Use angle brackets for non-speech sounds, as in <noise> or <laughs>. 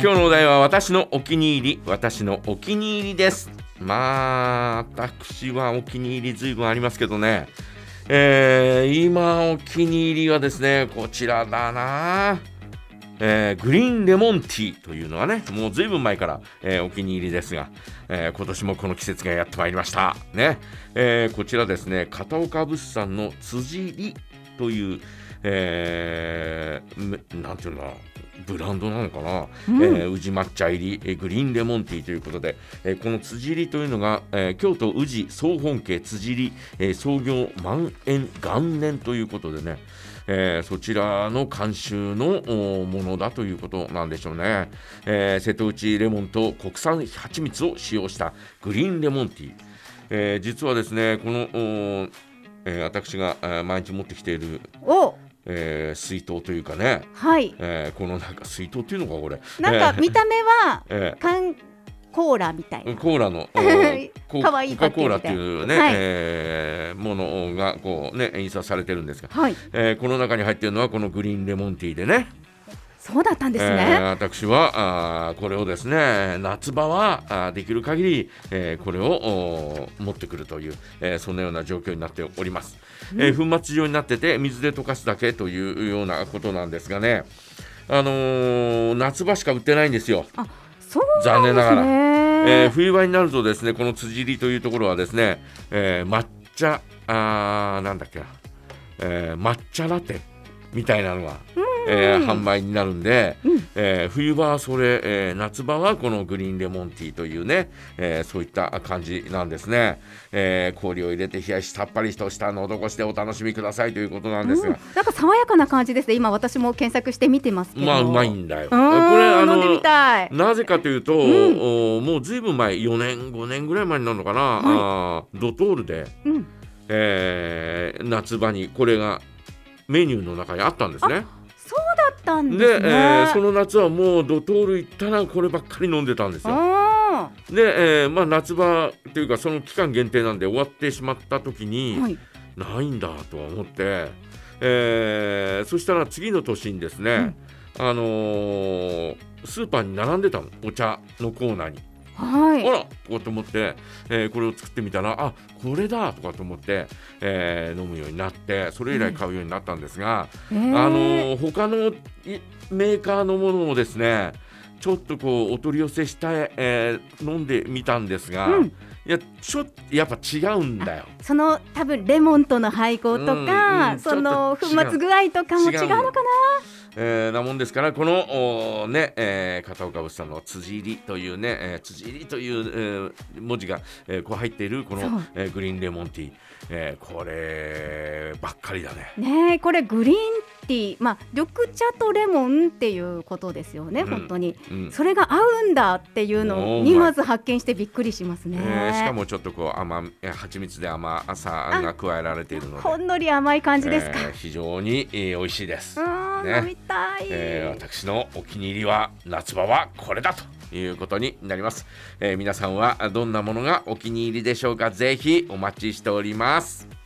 今日のお題は私のお気に入り私のお気に入りですまあ私はお気に入りずいぶんありますけどねえー、今お気に入りはですねこちらだなえー、グリーンレモンティーというのはね、もうずいぶん前から、えー、お気に入りですが、えー、今年もこの季節がやってまいりました。ね。えこちらですね、片岡物産の辻りという、えー、なんていうのかな、ブランドなのかな、うん、えー、宇治抹茶入り、えー、グリーンレモンティーということで、えー、この辻入りというのが、えー、京都宇治総本家辻入り、えー、創業万円元年ということでね、えー、そちらの監修のものだということなんでしょうね、えー、瀬戸内レモンと国産蜂蜜を使用したグリーンレモンティー、えー、実はですねこの、えー、私が、えー、毎日持ってきているえー、水筒というかね、はい。えー、このなんか水筒っていうのかこれ。なんか見た目は、<laughs> えー、缶コーラみたい。なコーラの <laughs> かわいい。コカ・コーラっていうね、はい、えー、ものがこうね印刷されてるんですが、はい、えー、この中に入っているのはこのグリーンレモンティーでねそうだったんですね、えー、私はあこれをですね夏場はあできる限り、えー、これを持ってくるという、えー、そんなような状況になっております、うん、えー、粉末状になってて水で溶かすだけというようなことなんですがねあのー、夏場しか売ってないんですよ。そう、ね、残念ながら、えー、冬場になるとですねこの辻りというところはですね、えー、抹茶あなんだっけな、えー、抹茶ラテみたいなのが、えー、販売になるんで、うん、えー、冬場はそれ、えー、夏場はこのグリーンレモンティーというね、えそういった感じなんですね、え氷を入れて冷やしさっぱりとした喉越しでお楽しみくださいということなんですが、うん、なんか爽やかな感じですね。今私も検索して見てますまあうまいんだよ。これあのなぜかというと、うん、もうずいぶん前4年5年ぐらい前になるのかな、はい、あドトールで、うん、えー、夏場にこれがメニューの中にあったんですね。ったんですね。で、えー、その夏はもうドトール行ったらこればっかり飲んでたんですよ。で、えー、まあ夏場というかその期間限定なんで終わってしまった時に、はい、ないんだとは思って、えー、そしたら次の年にですね、うん、あのー、スーパーに並んでたのお茶のコーナーに。はい、あらとかと思って、えー、これを作ってみたらあこれだとかと思って、えー、飲むようになってそれ以来買うようになったんですが、うん、あのー、他のメーカーのものをですねちょっとこうお取り寄せして、えー、飲んでみたんですが、うん、いやちょっとやっぱ違うんだよ。その多分レモンとの配合とか、うん、その粉末具合とかも違うのかな？えー、なもんですからこのね、えー、片岡物産の辻入りというね、えー、辻入りという、えー、文字が、えー、こう入っているこの、えー、グリーンレモンティー、えー、こればっかりだね。ねこれグリーンティー、まあ、緑茶とレモンっていうことですよね、うん、本当に、うん、それが合うんだっていうのにまず発見してびっくりしますね、えー、しかもちょっとこう甘蜂蜜で甘さが加えられているので。ほんのり甘い感じですか、えー、非常に、えー、美味しいです、ね、飲みたい、えー、私のお気に入りは夏場はこれだということになります、えー、皆さんはどんなものがお気に入りでしょうか？ぜひお待ちしております